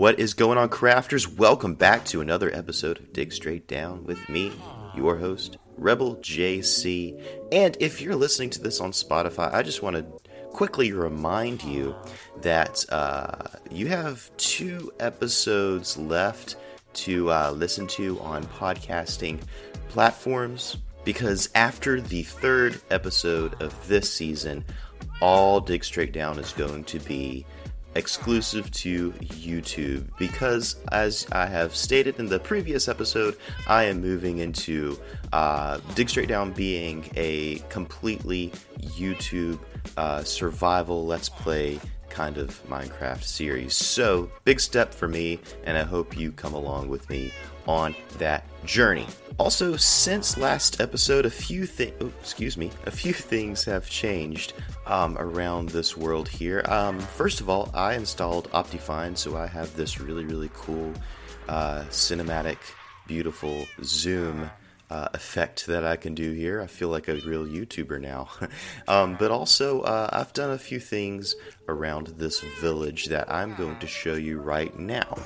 What is going on, crafters? Welcome back to another episode of Dig Straight Down with me, your host, Rebel JC. And if you're listening to this on Spotify, I just want to quickly remind you that uh, you have two episodes left to uh, listen to on podcasting platforms. Because after the third episode of this season, all Dig Straight Down is going to be exclusive to YouTube because, as I have stated in the previous episode, I am moving into uh, Dig Straight Down being a completely YouTube uh, survival let's play kind of Minecraft series. So, big step for me, and I hope you come along with me on that journey. Also, since last episode, a few things, oh, excuse me, a few things have changed um, around this world here. Um, first of all, I installed Optifine, so I have this really, really cool uh, cinematic, beautiful zoom uh, effect that I can do here. I feel like a real YouTuber now. um, but also, uh, I've done a few things around this village that I'm going to show you right now.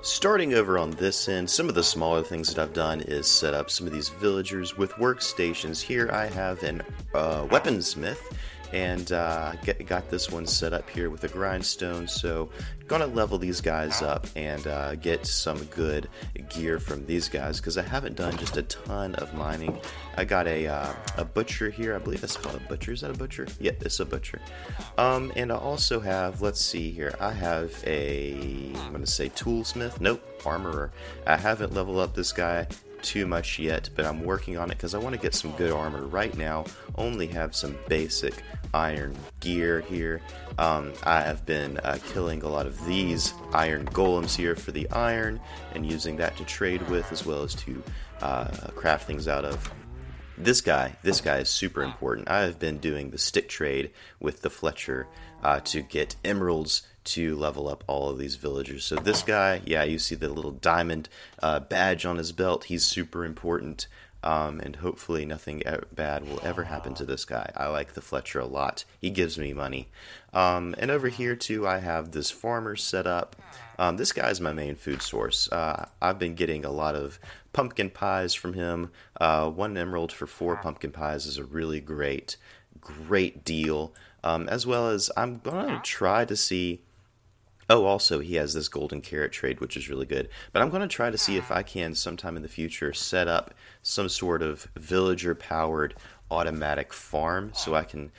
Starting over on this end, some of the smaller things that I've done is set up some of these villagers with workstations. Here I have an uh, weaponsmith and uh, get, got this one set up here with a grindstone. So gonna level these guys up and uh, get some good gear from these guys because I haven't done just a ton of mining. I got a, uh, a butcher here. I believe that's called a butcher. Is that a butcher? Yeah it's a butcher. Um, and I also have let's see here. I have a I'm gonna say toolsmith. Nope armorer. I haven't leveled up this guy too much yet, but I'm working on it because I want to get some good armor. Right now, only have some basic iron gear here. Um, I have been uh, killing a lot of these iron golems here for the iron and using that to trade with as well as to uh, craft things out of. This guy, this guy is super important. I have been doing the stick trade with the Fletcher uh, to get emeralds to level up all of these villagers. So this guy, yeah, you see the little diamond uh, badge on his belt. He's super important, um, and hopefully nothing bad will ever happen to this guy. I like the Fletcher a lot. He gives me money. Um, and over here too, I have this farmer set up. Um, this guy's my main food source. Uh, I've been getting a lot of pumpkin pies from him. Uh, one emerald for four pumpkin pies is a really great, great deal. Um, as well as I'm gonna try to see Oh, also, he has this golden carrot trade, which is really good. But I'm going to try to see if I can, sometime in the future, set up some sort of villager powered automatic farm so I can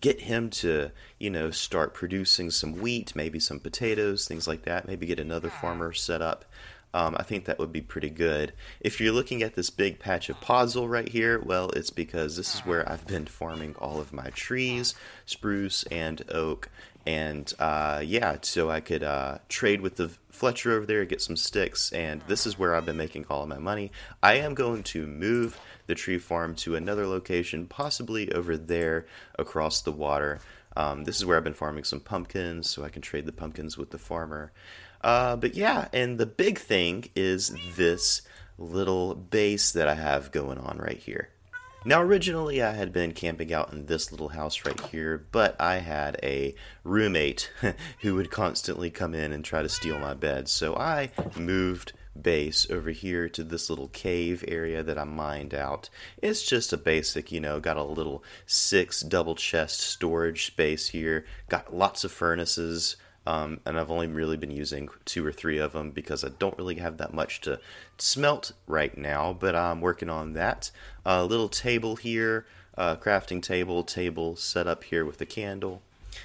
get him to, you know, start producing some wheat, maybe some potatoes, things like that. Maybe get another farmer set up. Um, I think that would be pretty good. If you're looking at this big patch of podzol right here, well, it's because this is where I've been farming all of my trees, spruce and oak, and uh, yeah, so I could uh, trade with the Fletcher over there, get some sticks, and this is where I've been making all of my money. I am going to move the tree farm to another location, possibly over there across the water. Um, this is where I've been farming some pumpkins, so I can trade the pumpkins with the farmer. Uh, but yeah, and the big thing is this little base that I have going on right here. Now, originally I had been camping out in this little house right here, but I had a roommate who would constantly come in and try to steal my bed, so I moved base over here to this little cave area that I mined out. It's just a basic, you know, got a little six double chest storage space here, got lots of furnaces, um, and I've only really been using two or three of them because I don't really have that much to smelt right now, but I'm working on that. A little table here, a crafting table, table set up here with a candle,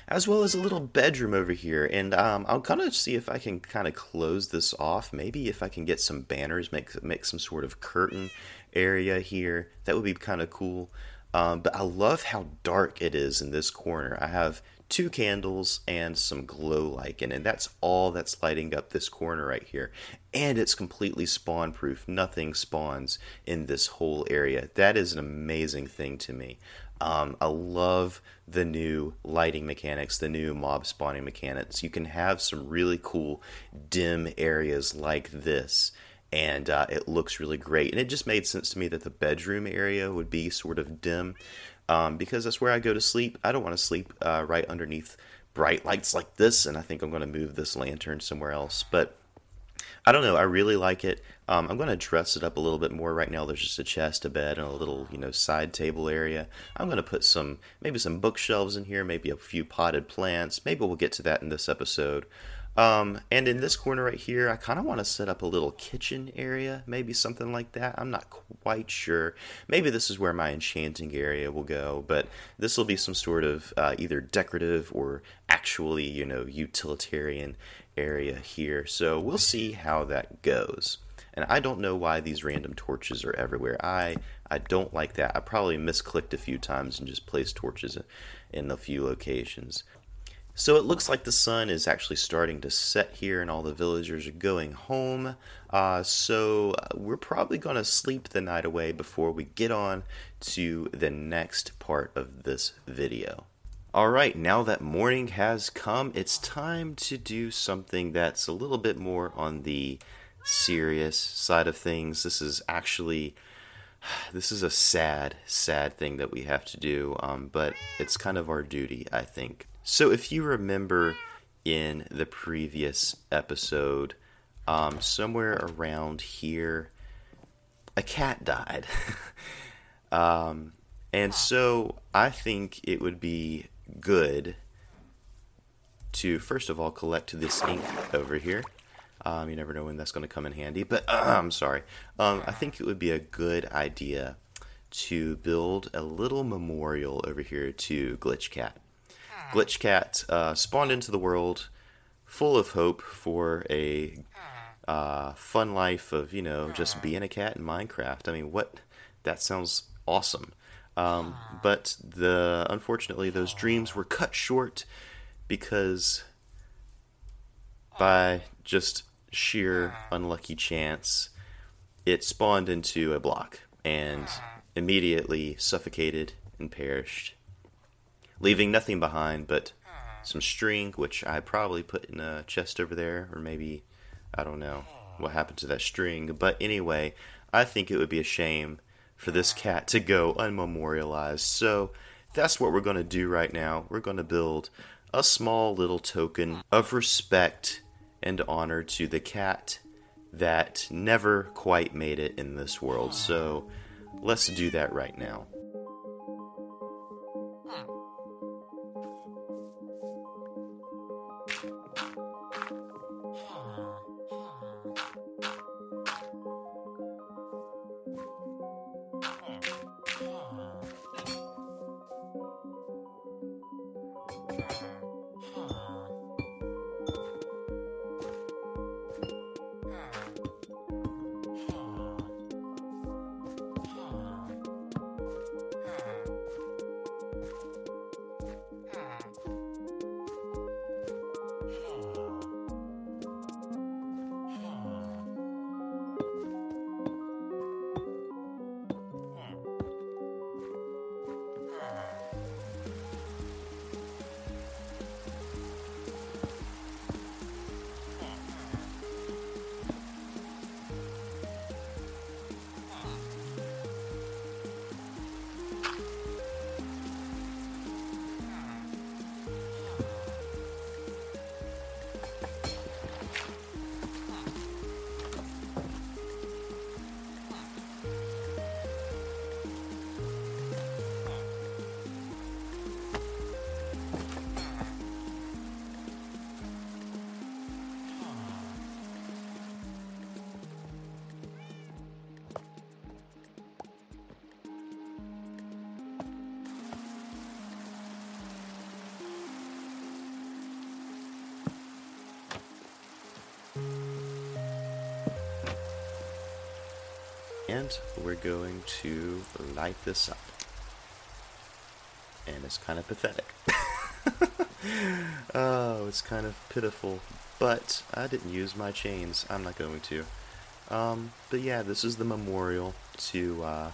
as well as a little bedroom over here. And um, I'll kind of see if I can kind of close this off. Maybe if I can get some banners, make make some sort of curtain area here. That would be kind of cool. Um, but I love how dark it is in this corner. I have two candles and some glow lichen, and that's all that's lighting up this corner right here. And it's completely spawn proof. Nothing spawns in this whole area. That is an amazing thing to me. Um, I love the new lighting mechanics, the new mob spawning mechanics. You can have some really cool dim areas like this, and uh, it looks really great. And it just made sense to me that the bedroom area would be sort of dim um, because that's where I go to sleep. I don't want to sleep uh, right underneath bright lights like this, and I think I'm going to move this lantern somewhere else. But I don't know. I really like it. Um, I'm going to dress it up a little bit more. Right now, there's just a chest, a bed, and a little, you know, side table area. I'm going to put some, maybe some bookshelves in here, maybe a few potted plants. Maybe we'll get to that in this episode. Um, and in this corner right here, I kind of want to set up a little kitchen area, maybe something like that. I'm not quite sure. Maybe this is where my enchanting area will go, but this will be some sort of uh, either decorative or actually, you know, utilitarian area here. So we'll see how that goes. And I don't know why these random torches are everywhere. I I don't like that. I probably misclicked a few times and just placed torches in a few locations. So it looks like the sun is actually starting to set here, and all the villagers are going home. Uh, so uh, we're probably going to sleep the night away before we get on to the next part of this video. Alright, now that morning has come, it's time to do something that's a little bit more on the serious side of things. This is actually this is a sad, sad thing that we have to do, um, but it's kind of our duty, I think. So, if you remember in the previous episode, um, somewhere around here, a cat died. um, and so, I think it would be good to, first of all, collect this ink over here. Um, you never know when that's going to come in handy, but uh, I'm sorry. Um, I think it would be a good idea to build a little memorial over here to Glitchcat. Glitchcat uh, spawned into the world full of hope for a uh, fun life of, you know, just being a cat in Minecraft. I mean, what? That sounds awesome. Um, but the unfortunately, those dreams were cut short because by just sheer unlucky chance, it spawned into a block and immediately suffocated and perished leaving nothing behind but hmm. some string, which I probably put in a chest over there, or maybe I don't know what happened to that string. But anyway, I think it would be a shame for this hmm. cat to go unmemorialized. So that's what we're going to do right now. We're going to build a small little token of respect and honor to the cat that never quite made it in this world. Hmm. So let's do that right now. And we're going to light this up. And it's kind of pathetic. oh, it's kind of pitiful. But I didn't use my chains. I'm not going to. Um, but yeah, this is the memorial to uh,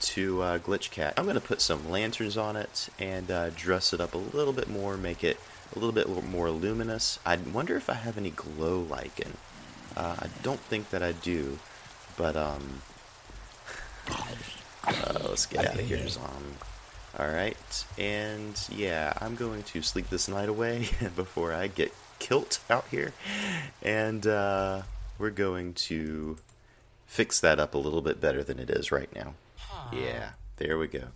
to uh, Glitch Cat. I'm going to put some lanterns on it and uh, dress it up a little bit more, make it a little bit more luminous. I wonder if I have any glow lichen. Uh, I don't think that I do, but um, uh, let's get out of here, Zom. Alright, and yeah, I'm going to sleep this night away before I get kilt out here. And uh, we're going to fix that up a little bit better than it is right now. Yeah, there we go.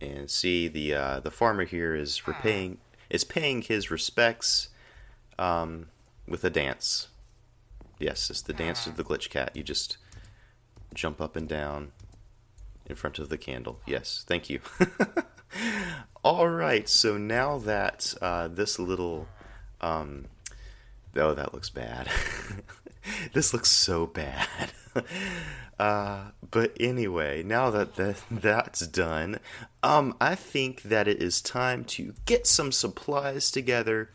And see, the uh, the farmer here is repaying is paying his respects um, with a dance. Yes, it's the dance of the glitch cat. You just jump up and down in front of the candle. Yes, thank you. All right, so now that uh, this little. Um, oh, that looks bad. this looks so bad. uh, but anyway, now that the, that's done, um, I think that it is time to get some supplies together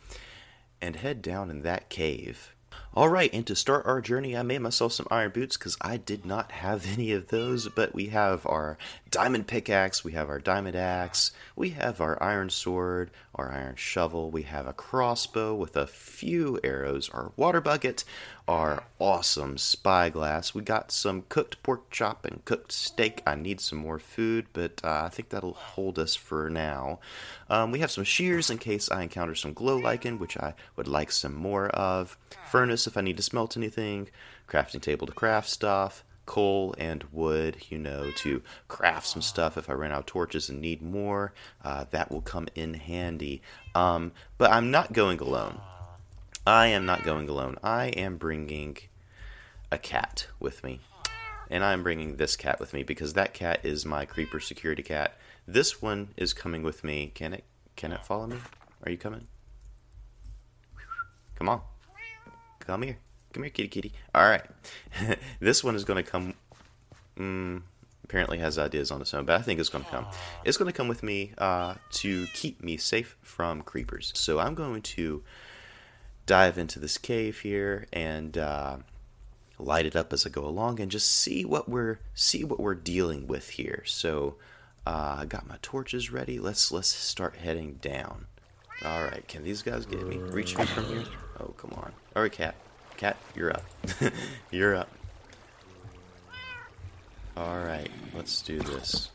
and head down in that cave. Alright, and to start our journey, I made myself some iron boots because I did not have any of those, but we have our diamond pickaxe, we have our diamond axe, we have our iron sword, our iron shovel, we have a crossbow with a few arrows, our water bucket, our awesome spyglass. We got some cooked pork chop and cooked steak. I need some more food, but uh, I think that'll hold us for now. Um, we have some shears in case I encounter some glow lichen, which I would like some more of. Furnace if I need to smelt anything. Crafting table to craft stuff. Coal and wood, you know, to craft some stuff if I run out of torches and need more. Uh, that will come in handy. Um, but I'm not going alone. I am not going alone. I am bringing a cat with me. And I'm bringing this cat with me because that cat is my creeper security cat. This one is coming with me. Can it can it follow me? Are you coming? Come on. Come here. Come here, kitty kitty. All right. this one is going to come mm, apparently has ideas on its own, but I think it's going to come. It's going to come with me uh, to keep me safe from creepers. So I'm going to dive into this cave here and uh, light it up as I go along and just see what we're see what we're dealing with here. So uh, I got my torches ready. Let's let's start heading down. All right, can these guys get me? Reach me from here? Oh, come on. All right, cat. Cat, you're up. you're up. All right, let's do this.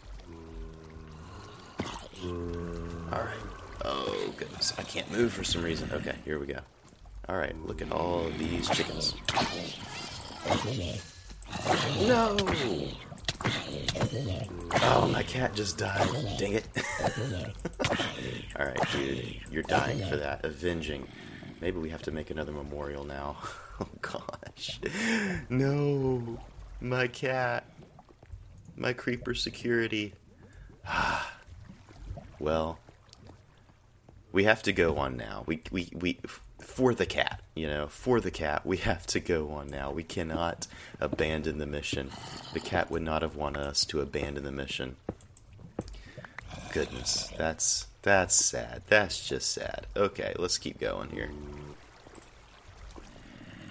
All right. Oh goodness, I can't move for some reason. Okay, here we go. Alright, look at all these chickens. No! Oh, my cat just died. Dang it. Alright, dude. You're dying for that. Avenging. Maybe we have to make another memorial now. Oh, gosh. No! My cat. My creeper security. well, we have to go on now. We, we, we, for the cat, you know, for the cat, we have to go on now. We cannot abandon the mission. The cat would not have wanted us to abandon the mission. Goodness, that's that's sad. That's just sad. Okay, let's keep going here.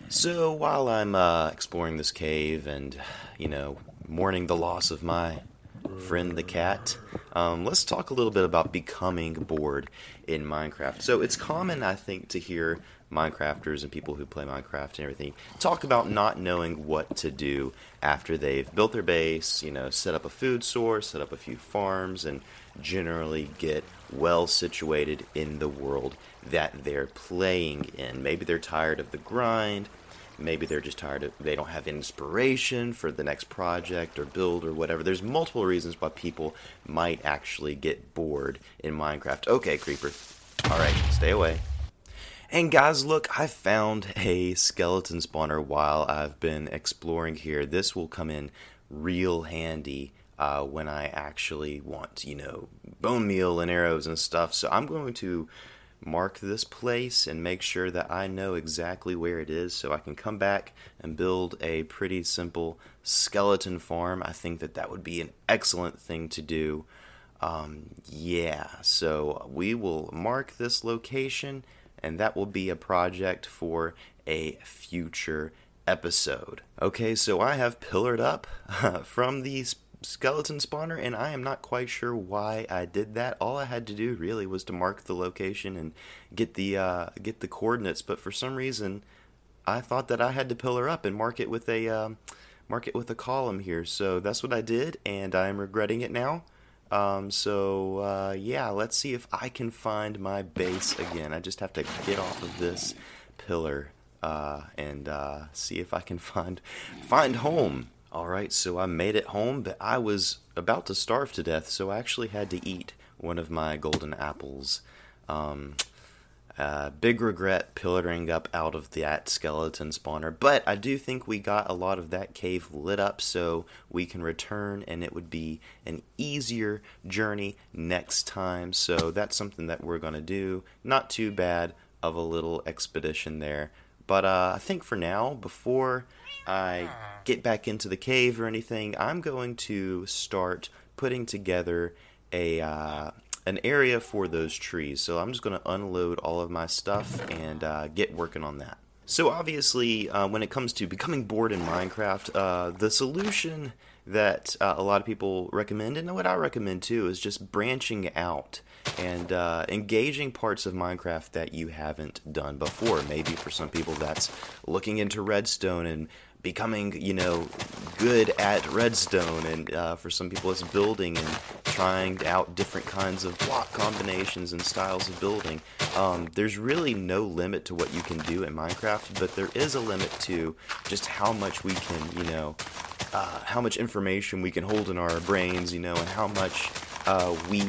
So while I'm uh, exploring this cave and, you know, mourning the loss of my friend the cat, um, let's talk a little bit about becoming bored in Minecraft. So it's common, I think, to hear Minecrafters and people who play Minecraft and everything talk about not knowing what to do after they've built their base, you know, set up a food source, set up a few farms, and generally get well situated in the world that they're playing in. Maybe they're tired of the grind. Maybe they're just tired of, they don't have inspiration for the next project or build or whatever. There's multiple reasons why people might actually get bored in Minecraft. Okay, Creeper. Alright, stay away. And guys, look, I found a skeleton spawner while I've been exploring here. This will come in real handy uh, when I actually want, you know, bone meal and arrows and stuff. So I'm going to mark this place and make sure that I know exactly where it is so I can come back and build a pretty simple skeleton farm. I think that that would be an excellent thing to do. Um, yeah, so we will mark this location, and that will be a project for a future episode. Okay, so I have pillared up from the skeleton spawner, and I am not quite sure why I did that. All I had to do really was to mark the location and get the uh, get the coordinates, but for some reason, I thought that I had to pillar up and mark it with a um, mark it with a column here. So that's what I did, and I'm regretting it now. Um, so uh, yeah, let's see if I can find my base again. I just have to get off of this pillar uh, and uh, see if I can find find home. All right, so I made it home, but I was about to starve to death, so I actually had to eat one of my golden apples. Um, uh, big regret pillaring up out of that skeleton spawner, but I do think we got a lot of that cave lit up so we can return and it would be an easier journey next time. So that's something that we're going to do. Not too bad of a little expedition there. But uh, I think for now, before I get back into the cave or anything, I'm going to start putting together a uh, an area for those trees. So I'm just going to unload all of my stuff and uh, get working on that. So obviously, uh, when it comes to becoming bored in Minecraft, uh, the solution that uh, a lot of people recommend, and what I recommend too, is just branching out and uh, engaging parts of Minecraft that you haven't done before. Maybe for some people, that's looking into Redstone and becoming, you know, good at redstone, and uh, for some people it's building and trying out different kinds of block combinations and styles of building. Um, there's really no limit to what you can do in Minecraft, but there is a limit to just how much we can, you know, uh, how much information we can hold in our brains, you know, and how much uh, we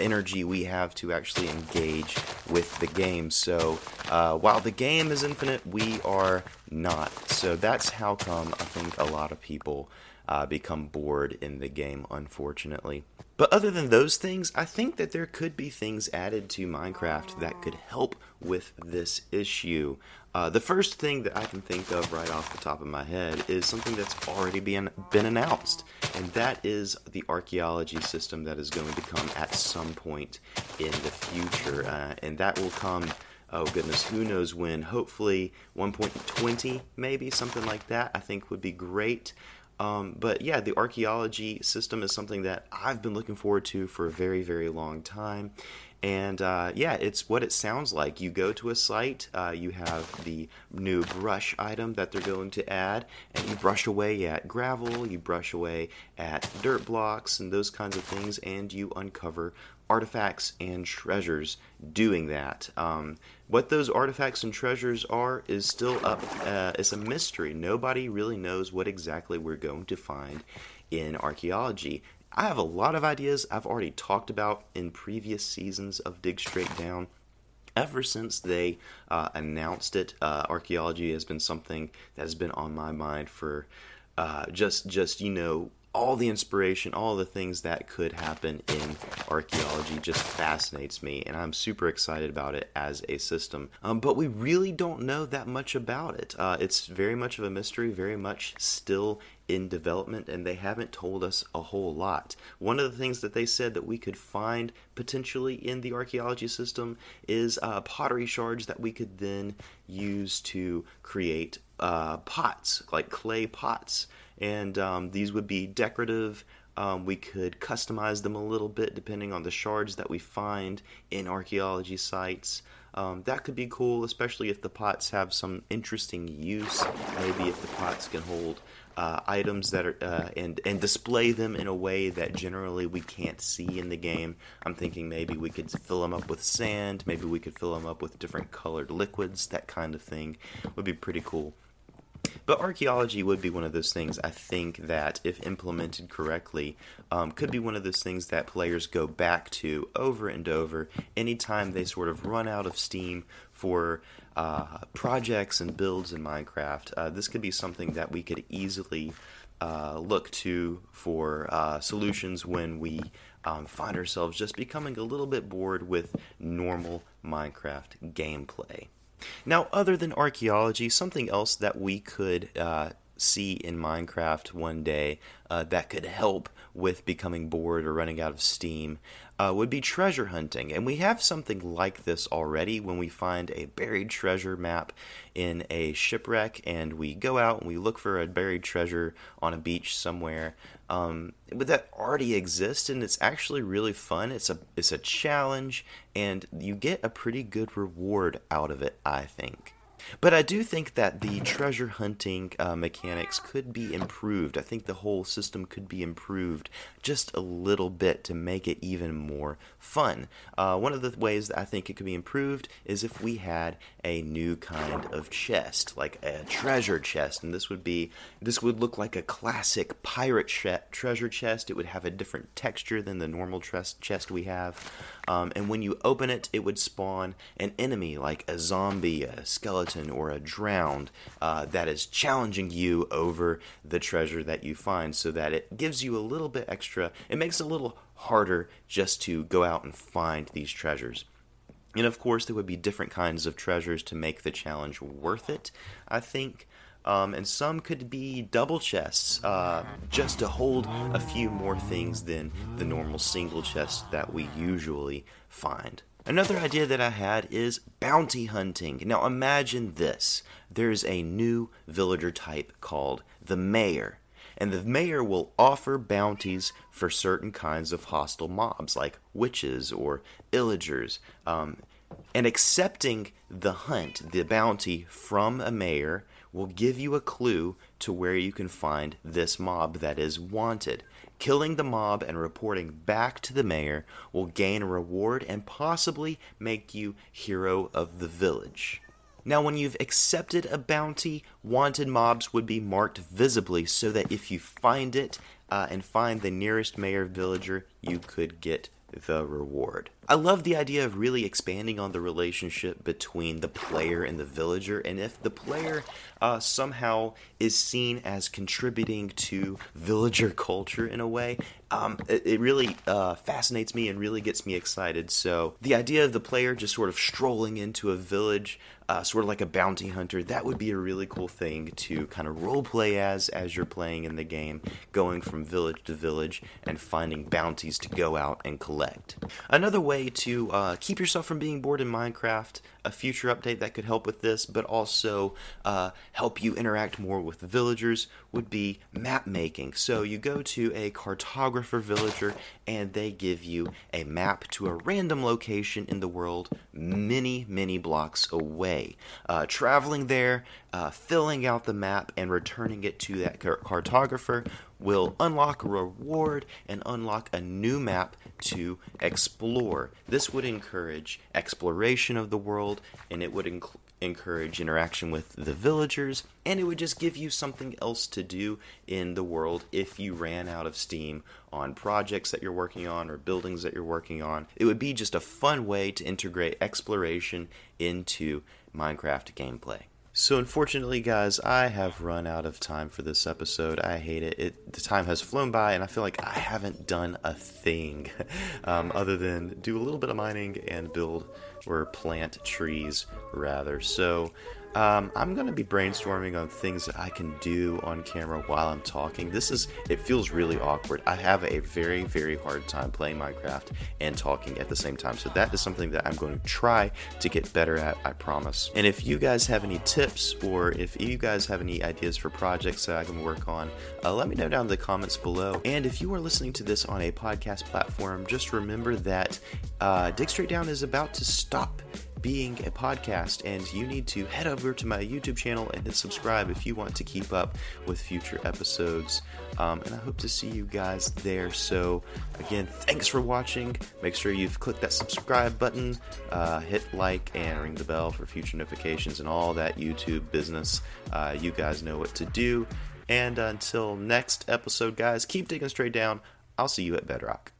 energy we have to actually engage with the game. So uh, while the game is infinite, we are not. So that's how come I think a lot of people uh, become bored in the game, unfortunately. But other than those things, I think that there could be things added to Minecraft that could help with this issue. Uh, the first thing that I can think of right off the top of my head is something that's already been, been announced, and that is the archaeology system that is going to come at some point in the future. Uh, and that will come, oh goodness, who knows when? Hopefully 1.20, maybe, something like that, I think would be great. Um, but yeah, the archaeology system is something that I've been looking forward to for a very, very long time. And uh, yeah, it's what it sounds like. You go to a site, uh, you have the new brush item that they're going to add, and you brush away at gravel, you brush away at dirt blocks, and those kinds of things, and you uncover artifacts and treasures doing that. Um, what those artifacts and treasures are is still up. Uh, it's a mystery. Nobody really knows what exactly we're going to find in archaeology. I have a lot of ideas I've already talked about in previous seasons of Dig Straight Down. Ever since they uh, announced it, uh, archaeology has been something that has been on my mind for uh, just, just you know, all the inspiration, all the things that could happen in archaeology just fascinates me, and I'm super excited about it as a system. Um, but we really don't know that much about it. Uh, it's very much of a mystery, very much still in development, and they haven't told us a whole lot. One of the things that they said that we could find potentially in the archaeology system is uh, pottery shards that we could then use to create uh, pots, like clay pots and um, these would be decorative. Um, we could customize them a little bit depending on the shards that we find in archaeology sites. Um, that could be cool, especially if the pots have some interesting use. Maybe if the pots can hold uh, items that are uh, and and display them in a way that generally we can't see in the game. I'm thinking maybe we could fill them up with sand. Maybe we could fill them up with different colored liquids. That kind of thing would be pretty cool. But archaeology would be one of those things I think that, if implemented correctly, um, could be one of those things that players go back to over and over anytime they sort of run out of steam for uh, projects and builds in Minecraft. Uh, this could be something that we could easily uh, look to for uh, solutions when we um, find ourselves just becoming a little bit bored with normal Minecraft gameplay. Now, other than archaeology, something else that we could uh, see in Minecraft one day uh, that could help with becoming bored or running out of steam uh, would be treasure hunting. And we have something like this already when we find a buried treasure map in a shipwreck and we go out and we look for a buried treasure on a beach somewhere. Um, but that already exists and it's actually really fun. It's a it's a challenge and you get a pretty good reward out of it, I think. But I do think that the treasure hunting uh, mechanics could be improved. I think the whole system could be improved just a little bit to make it even more fun. Uh, one of the ways that I think it could be improved is if we had a new kind of chest, like a treasure chest, and this would be this would look like a classic pirate treasure chest. It would have a different texture than the normal chest we have, um, and when you open it, it would spawn an enemy like a zombie, a skeleton, or a drowned uh, that is challenging you over the treasure that you find, so that it gives you a little bit extra. It makes it a little harder just to go out and find these treasures. And of course, there would be different kinds of treasures to make the challenge worth it, I think. Um, and some could be double chests, uh, just to hold a few more things than the normal single chest that we usually find. Another idea that I had is bounty hunting. Now imagine this there's a new villager type called the Mayor and the mayor will offer bounties for certain kinds of hostile mobs, like witches or illagers. Um, and accepting the hunt, the bounty from a mayor, will give you a clue to where you can find this mob that is wanted. Killing the mob and reporting back to the mayor will gain a reward and possibly make you hero of the village. Now, when you've accepted a bounty, wanted mobs would be marked visibly so that if you find it uh, and find the nearest mayor villager, you could get the reward. I love the idea of really expanding on the relationship between the player and the villager, and if the player uh, somehow is seen as contributing to villager culture in a way, um, it, it, really uh, fascinates me and really gets me excited. So, the idea of the player just sort of strolling into a village, uh, sort of like a bounty hunter, that would be a really cool thing to kind of role play as as you're playing in the game, going from village to village and finding bounties to go out and collect. Another way way to uh, keep yourself from being bored in Minecraft, a future update that could help with this, but also uh, help you interact more with villagers, would be map making. So you go to a cartographer villager and they give you a map to a random location in the world many, many blocks away. Uh, traveling there, uh, filling out the map, and returning it to that cartographer will unlock a reward and unlock a new map to explore. This would encourage exploration of the world and it would inc- encourage interaction with the villagers and it would just give you something else to do in the world if you ran out of steam on projects that you're working on or buildings that you're working on. It would be just a fun way to integrate exploration into Minecraft gameplay. So unfortunately, guys, I have run out of time for this episode. I hate it. it the time has flown by, and I feel like I haven't done a thing um, other than do a little bit of mining and build or plant trees, rather. So um, I'm going to be brainstorming on things that I can do on camera while I'm talking. This is, it feels really awkward. I have a very, very hard time playing Minecraft and talking at the same time. So that is something that I'm going to try to get better at, I promise. And if you guys have any tips or if you guys have any ideas for projects that I can work on, uh, let me know down in the comments below. And if you are listening to this on a podcast platform, just remember that uh, Dig Straight Down is about to stop being a podcast, and you need to head over to my YouTube channel and hit subscribe if you want to keep up with future episodes. Um, and I hope to see you guys there. So, again, thanks for watching. Make sure you've clicked that subscribe button, uh, hit like, and ring the bell for future notifications and all that YouTube business. Uh, you guys know what to do. And until next episode, guys, keep digging straight down. I'll see you at Bedrock.